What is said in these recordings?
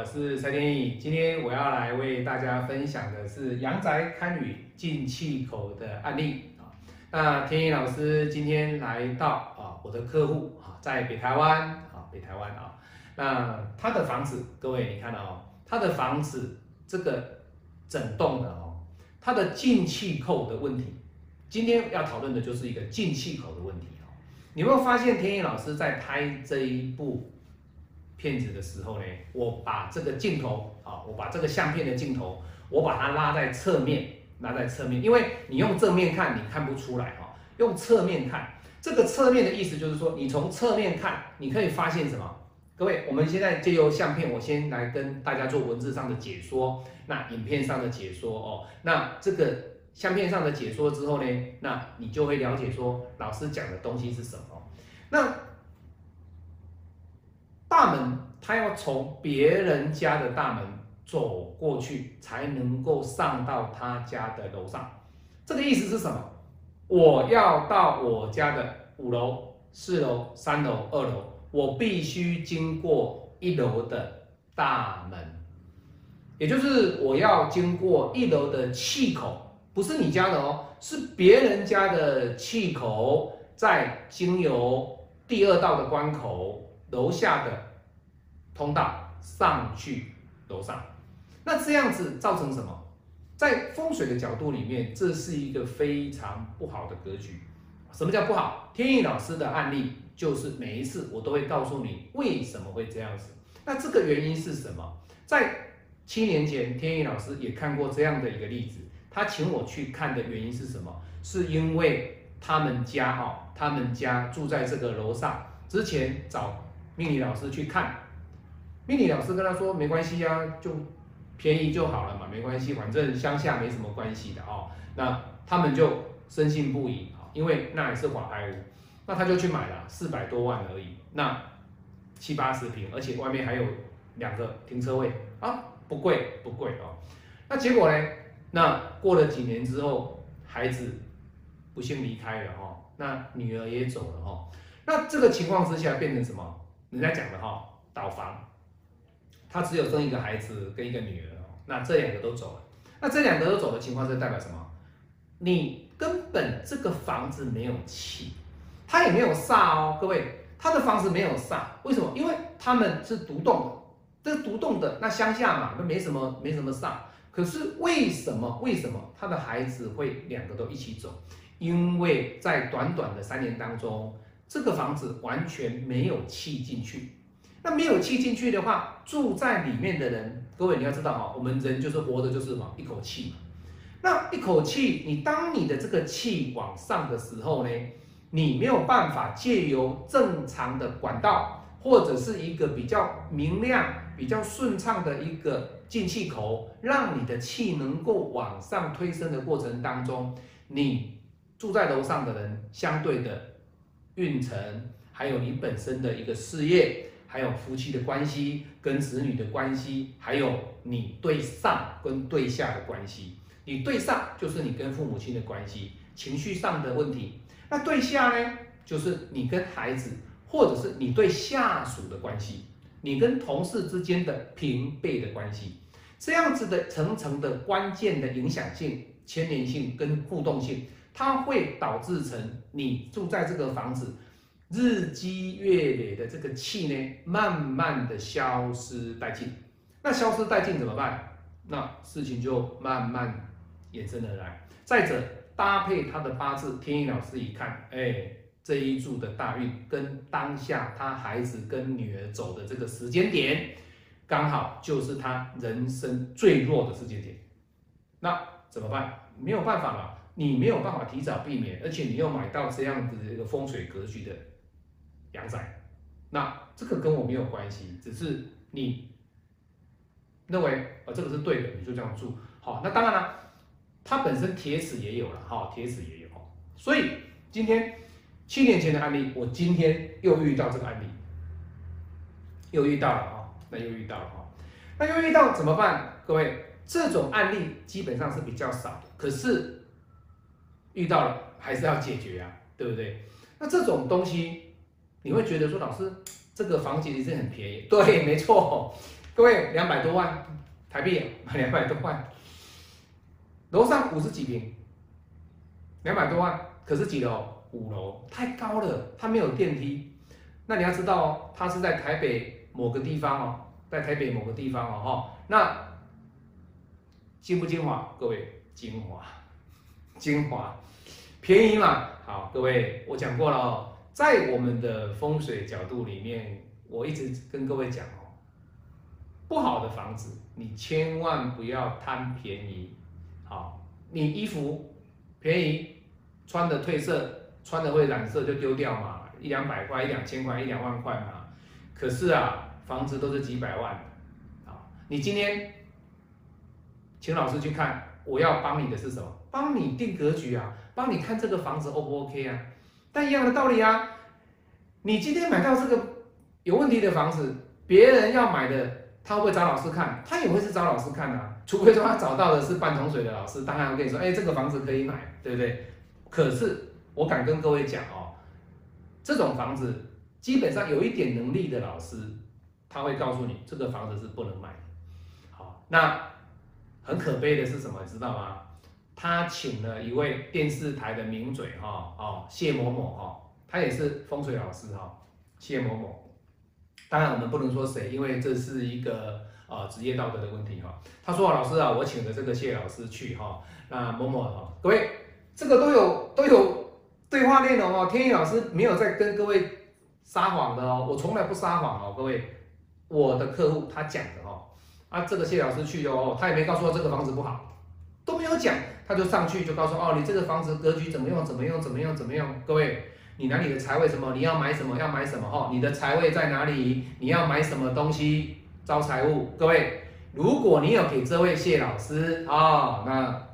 我是蔡天意。今天我要来为大家分享的是阳宅堪舆进气口的案例啊。那天意老师今天来到啊，我的客户啊，在北台湾啊，北台湾啊。那他的房子，各位你看到哦，他的房子这个整栋的哦，它的进气口的问题，今天要讨论的就是一个进气口的问题哦。你有没有发现天意老师在拍这一部？片子的时候呢，我把这个镜头啊，我把这个相片的镜头，我把它拉在侧面，拉在侧面，因为你用正面看你看不出来哈，用侧面看，这个侧面的意思就是说，你从侧面看，你可以发现什么？各位，我们现在借由相片，我先来跟大家做文字上的解说，那影片上的解说哦，那这个相片上的解说之后呢，那你就会了解说老师讲的东西是什么，那。大门，他要从别人家的大门走过去，才能够上到他家的楼上。这个意思是什么？我要到我家的五楼、四楼、三楼、二楼，我必须经过一楼的大门，也就是我要经过一楼的气口，不是你家的哦，是别人家的气口，在经由第二道的关口。楼下的通道上去楼上，那这样子造成什么？在风水的角度里面，这是一个非常不好的格局。什么叫不好？天意老师的案例就是每一次我都会告诉你为什么会这样子。那这个原因是什么？在七年前，天意老师也看过这样的一个例子。他请我去看的原因是什么？是因为他们家哈，他们家住在这个楼上，之前找。命理老师去看，命理老师跟他说没关系啊，就便宜就好了嘛，没关系，反正乡下没什么关系的哦。那他们就深信不疑啊，因为那也是华牌屋，那他就去买了四百多万而已，那七八十平，而且外面还有两个停车位啊，不贵不贵哦。那结果呢？那过了几年之后，孩子不幸离开了哦，那女儿也走了哦，那这个情况之下变成什么？人家讲的哈，倒房，他只有生一个孩子跟一个女儿哦，那这两个都走了，那这两个都走的情况是代表什么？你根本这个房子没有气，他也没有煞哦，各位，他的房子没有煞，为什么？因为他们是独栋的，这独栋的那乡下嘛，那没什么没什么煞，可是为什么？为什么他的孩子会两个都一起走？因为在短短的三年当中。这个房子完全没有气进去，那没有气进去的话，住在里面的人，各位你要知道哈，我们人就是活的，就是什么一口气嘛。那一口气，你当你的这个气往上的时候呢，你没有办法借由正常的管道或者是一个比较明亮、比较顺畅的一个进气口，让你的气能够往上推升的过程当中，你住在楼上的人相对的。运程，还有你本身的一个事业，还有夫妻的关系，跟子女的关系，还有你对上跟对下的关系。你对上就是你跟父母亲的关系，情绪上的问题。那对下呢，就是你跟孩子，或者是你对下属的关系，你跟同事之间的平辈的关系。这样子的层层的关键的影响性、牵连性跟互动性。它会导致成你住在这个房子，日积月累的这个气呢，慢慢的消失殆尽。那消失殆尽怎么办？那事情就慢慢衍生而来。再者，搭配他的八字，天意老师一看，哎，这一柱的大运跟当下他孩子跟女儿走的这个时间点，刚好就是他人生最弱的时间点。那怎么办？没有办法了。你没有办法提早避免，而且你又买到这样子的一个风水格局的阳宅，那这个跟我没有关系，只是你认为啊这个是对的，你就这样住。好，那当然了，它本身铁齿也有了，哈，铁齿也有。所以今天七年前的案例，我今天又遇到这个案例，又遇到了啊，那又遇到了哈，那又遇到怎么办？各位，这种案例基本上是比较少的，可是。遇到了还是要解决啊，对不对？那这种东西，你会觉得说，老师这个房子其实很便宜，对，没错。各位两百多万台币，两百多万，楼上五十几平，两百多万，可是几楼？五楼，太高了，它没有电梯。那你要知道，它是在台北某个地方哦，在台北某个地方哦，哈，那精不精华？各位，精华，精华，便宜嘛？好，各位，我讲过了哦，在我们的风水角度里面，我一直跟各位讲哦，不好的房子，你千万不要贪便宜。好，你衣服便宜，穿的褪色。穿的会染色就丢掉嘛，一两百块、一两千块、一两万块嘛。可是啊，房子都是几百万的啊。你今天请老师去看，我要帮你的是什么？帮你定格局啊，帮你看这个房子 O 不 OK 啊？但一样的道理啊，你今天买到这个有问题的房子，别人要买的，他会不会找老师看？他也会是找老师看啊，除非说他找到的是半桶水的老师，当然我跟你说，哎，这个房子可以买，对不对？可是。我敢跟各位讲哦，这种房子基本上有一点能力的老师，他会告诉你这个房子是不能买的。好，那很可悲的是什么，知道吗？他请了一位电视台的名嘴哈哦谢某某哈，他也是风水老师哈谢某某。当然我们不能说谁，因为这是一个呃职业道德的问题哈。他说老师啊，我请的这个谢老师去哈，那某某哈，各位这个都有都有。对话内容哦，天意老师没有在跟各位撒谎的哦，我从来不撒谎哦，各位，我的客户他讲的哦，啊，这个谢老师去哦，他也没告诉我这个房子不好，都没有讲，他就上去就告诉哦，你这个房子格局怎么用，怎么用，怎么用，怎么用，各位，你哪里的财位什么，你要买什么，要买什么哦，你的财位在哪里，你要买什么东西招财物，各位，如果你有给这位谢老师啊，那。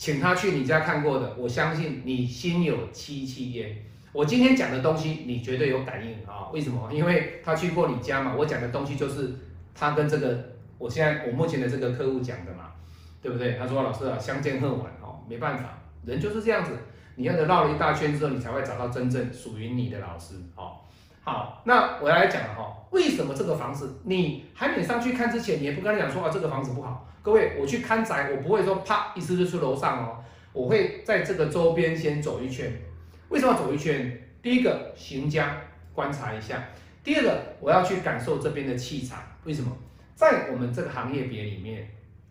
请他去你家看过的，我相信你心有戚戚焉。我今天讲的东西，你绝对有感应啊？为什么？因为他去过你家嘛。我讲的东西就是他跟这个我现在我目前的这个客户讲的嘛，对不对？他说老师啊，相见恨晚哦，没办法，人就是这样子。你要绕了一大圈之后，你才会找到真正属于你的老师。好，好，那我要来讲了哈，为什么这个房子你还没上去看之前，你也不跟他讲说啊，这个房子不好。各位，我去看宅，我不会说啪一次就出楼上哦，我会在这个周边先走一圈。为什么要走一圈？第一个行家观察一下，第二个我要去感受这边的气场。为什么？在我们这个行业别里面，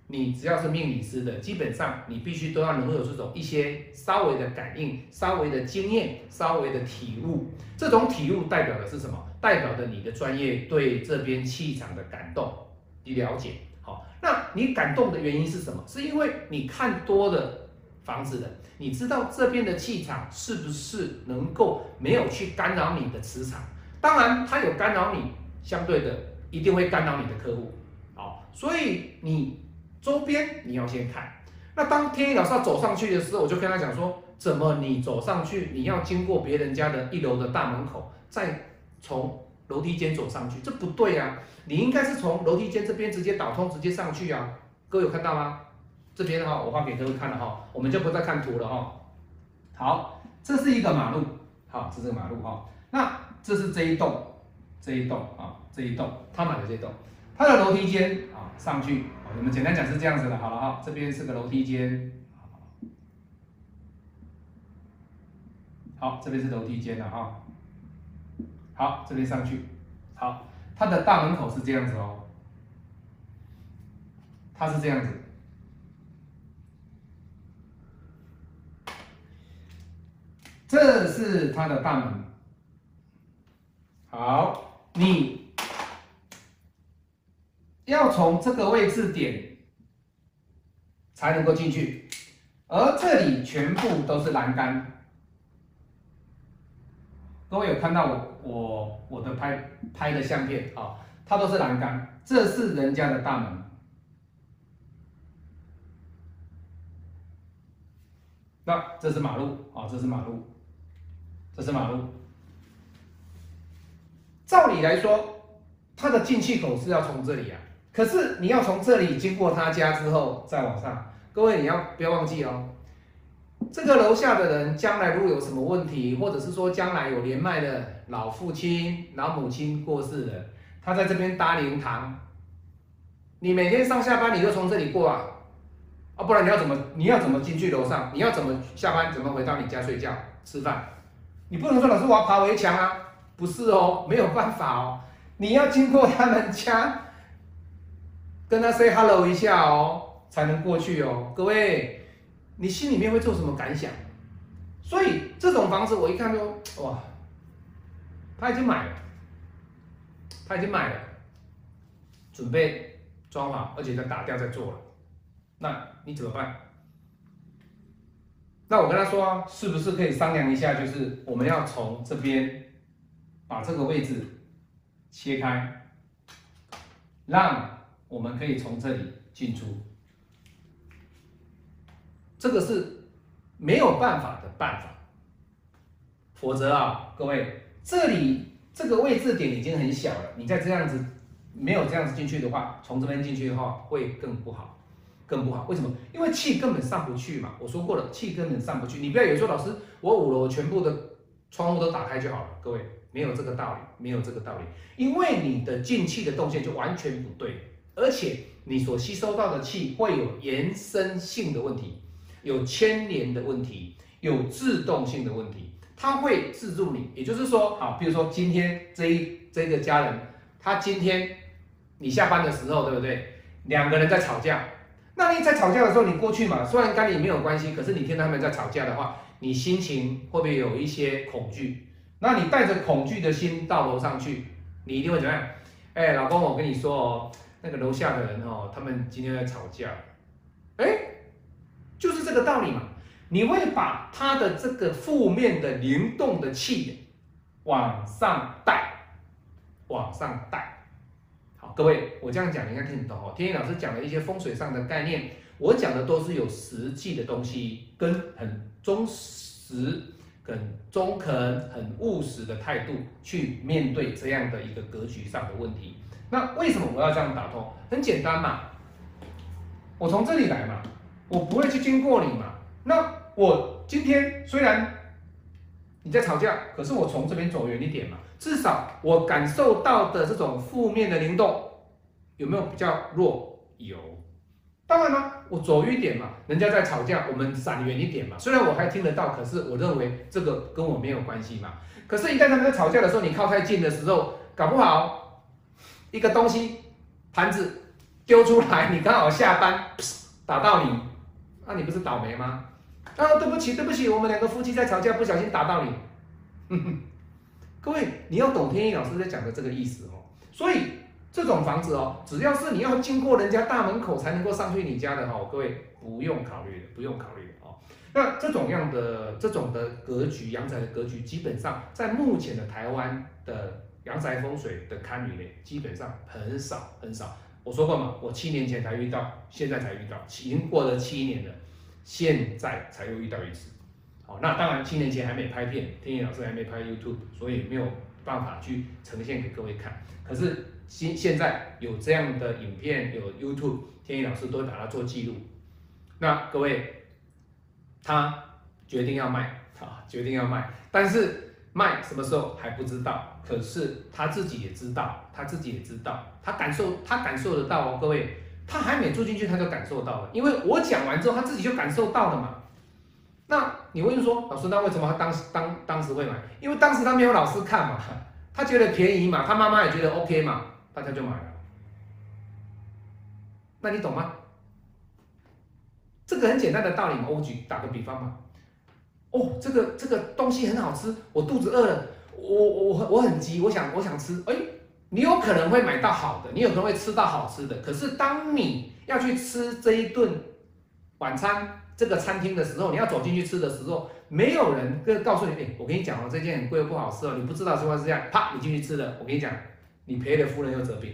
你只要是命理师的，基本上你必须都要能有这种一些稍微的感应、稍微的经验、稍微的体悟。这种体悟代表的是什么？代表着你的专业对这边气场的感动与了解。好那你感动的原因是什么？是因为你看多的房子的，你知道这边的气场是不是能够没有去干扰你的磁场？当然，它有干扰你，相对的一定会干扰你的客户。好，所以你周边你要先看。那当天一老师要走上去的时候，我就跟他讲说：怎么你走上去，你要经过别人家的一楼的大门口，再从。楼梯间走上去，这不对啊！你应该是从楼梯间这边直接导通，直接上去啊！各位有看到吗？这边的话，我画给各位看了哈，我们就不再看图了哈。好，这是一个马路，好，这是马路哈。那这是这一栋，这一栋啊，这一栋，他买的这栋，它的楼梯间啊，上去，我们简单讲是这样子的，好了哈，这边是个楼梯间，好，这边是楼梯间的哈。好，这边上去，好，它的大门口是这样子哦，它是这样子，这是它的大门。好，你要从这个位置点才能够进去，而这里全部都是栏杆。各位有看到我我我的拍拍的相片啊？它都是栏杆，这是人家的大门。那这是马路啊，这是马路，这是马路。照理来说，它的进气口是要从这里啊，可是你要从这里经过他家之后再往上。各位你要不要忘记哦？这个楼下的人将来如果有什么问题，或者是说将来有年迈的老父亲、老母亲过世了，他在这边搭灵堂，你每天上下班你就从这里过啊，啊，不然你要怎么你要怎么进去楼上？你要怎么下班？怎么回到你家睡觉吃饭？你不能说老师我要爬围墙啊，不是哦，没有办法哦，你要经过他们家，跟他 say hello 一下哦，才能过去哦。各位，你心里面会做什么感想？所以这种房子我一看就哇，他已经买了，他已经买了，准备装好，而且在打掉再做了，那你怎么办？那我跟他说，是不是可以商量一下？就是我们要从这边把这个位置切开，让我们可以从这里进出，这个是。没有办法的办法，否则啊，各位，这里这个位置点已经很小了，你再这样子没有这样子进去的话，从这边进去的话会更不好，更不好。为什么？因为气根本上不去嘛。我说过了，气根本上不去。你不要以为说老师，我五楼全部的窗户都打开就好了，各位，没有这个道理，没有这个道理。因为你的进气的动线就完全不对，而且你所吸收到的气会有延伸性的问题。有牵连的问题，有自动性的问题，它会自助你。也就是说，好，比如说今天这一这个家人，他今天你下班的时候，对不对？两个人在吵架，那你在吵架的时候，你过去嘛，虽然跟你没有关系，可是你听到他们在吵架的话，你心情会不会有一些恐惧？那你带着恐惧的心到楼上去，你一定会怎么样？哎，老公，我跟你说哦，那个楼下的人哦，他们今天在吵架，哎。就是这个道理嘛，你会把他的这个负面的灵动的气往上带，往上带。好，各位，我这样讲你应该听得懂哦。天一老师讲的一些风水上的概念，我讲的都是有实际的东西，跟很忠实、很中肯、很务实的态度去面对这样的一个格局上的问题。那为什么我要这样打通？很简单嘛，我从这里来嘛。我不会去经过你嘛？那我今天虽然你在吵架，可是我从这边走远一点嘛，至少我感受到的这种负面的灵动有没有比较弱？有。当然了，我走远一点嘛，人家在吵架，我们闪远一点嘛。虽然我还听得到，可是我认为这个跟我没有关系嘛。可是，一旦他们在吵架的时候，你靠太近的时候，搞不好一个东西盘子丢出来，你刚好下班 打到你。那你不是倒霉吗？啊，对不起，对不起，我们两个夫妻在吵架，不小心打到你。各位，你要懂天意老师在讲的这个意思哦。所以这种房子哦，只要是你要经过人家大门口才能够上去你家的哦，各位不用考虑的，不用考虑的哦。那这种样的这种的格局，阳宅的格局，基本上在目前的台湾的阳宅风水的堪舆内，基本上很少很少。我说过嘛，我七年前才遇到，现在才遇到，已经过了七年了，现在才又遇到一次。好，那当然七年前还没拍片，天野老师还没拍 YouTube，所以没有办法去呈现给各位看。可是现现在有这样的影片，有 YouTube，天野老师都会把它做记录。那各位，他决定要卖啊，决定要卖，但是卖什么时候还不知道。可是他自己也知道，他自己也知道，他感受，他感受得到哦，各位，他还没住进去，他就感受到了，因为我讲完之后，他自己就感受到了嘛。那你问说，老师，那为什么他当时当当时会买？因为当时他没有老师看嘛，他觉得便宜嘛，他妈妈也觉得 OK 嘛，大家就买了。那你懂吗？这个很简单的道理嘛，我举打个比方嘛。哦，这个这个东西很好吃，我肚子饿了。我我我很急，我想我想吃，哎，你有可能会买到好的，你有可能会吃到好吃的。可是当你要去吃这一顿晚餐这个餐厅的时候，你要走进去吃的时候，没有人跟告诉你，哎，我跟你讲哦，这件很贵不好吃哦，你不知道情况是这样，啪，你进去吃了，我跟你讲，你赔了夫人又折兵。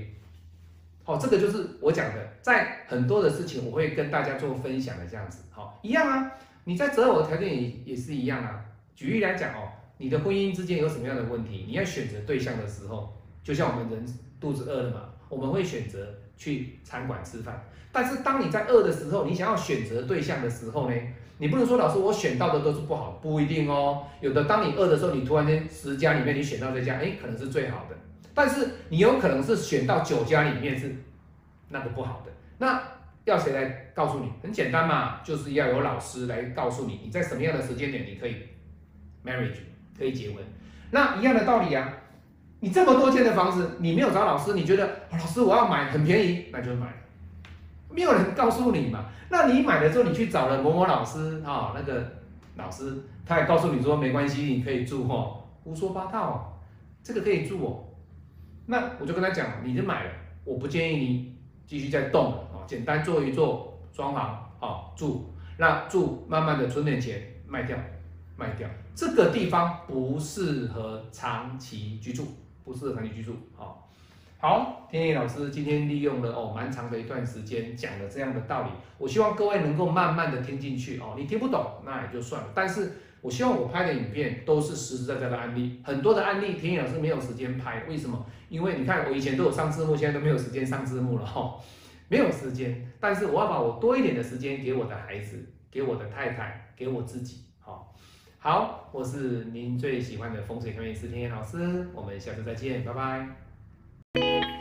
好，这个就是我讲的，在很多的事情我会跟大家做分享的这样子，好，一样啊，你在择偶的条件也也是一样啊。举例来讲哦。你的婚姻之间有什么样的问题？你要选择对象的时候，就像我们人肚子饿了嘛，我们会选择去餐馆吃饭。但是当你在饿的时候，你想要选择对象的时候呢，你不能说老师我选到的都是不好，不一定哦。有的当你饿的时候，你突然间十家里面你选到这家，哎，可能是最好的。但是你有可能是选到九家里面是那个不好的，那要谁来告诉你？很简单嘛，就是要有老师来告诉你，你在什么样的时间点你可以 marriage 可以结婚。那一样的道理啊，你这么多间的房子，你没有找老师，你觉得老师我要买很便宜，那就买，没有人告诉你嘛。那你买了之后，你去找了某某老师啊，那个老师他也告诉你说没关系，你可以住哦，胡说八道，这个可以住哦。那我就跟他讲，你就买了，我不建议你继续再动了简单做一做装潢哦住，那住慢慢的存点钱卖掉，卖掉。这个地方不适合长期居住，不适合长期居住。好，好，天野老师今天利用了哦蛮长的一段时间讲了这样的道理，我希望各位能够慢慢的听进去哦。你听不懂那也就算了，但是我希望我拍的影片都是实实在在的案例，很多的案例天野老师没有时间拍，为什么？因为你看我以前都有上字幕，现在都没有时间上字幕了哈，没有时间。但是我要把我多一点的时间给我的孩子，给我的太太，给我自己。好，好我是您最喜欢的风水调音师天野老师，我们下次再见，拜拜。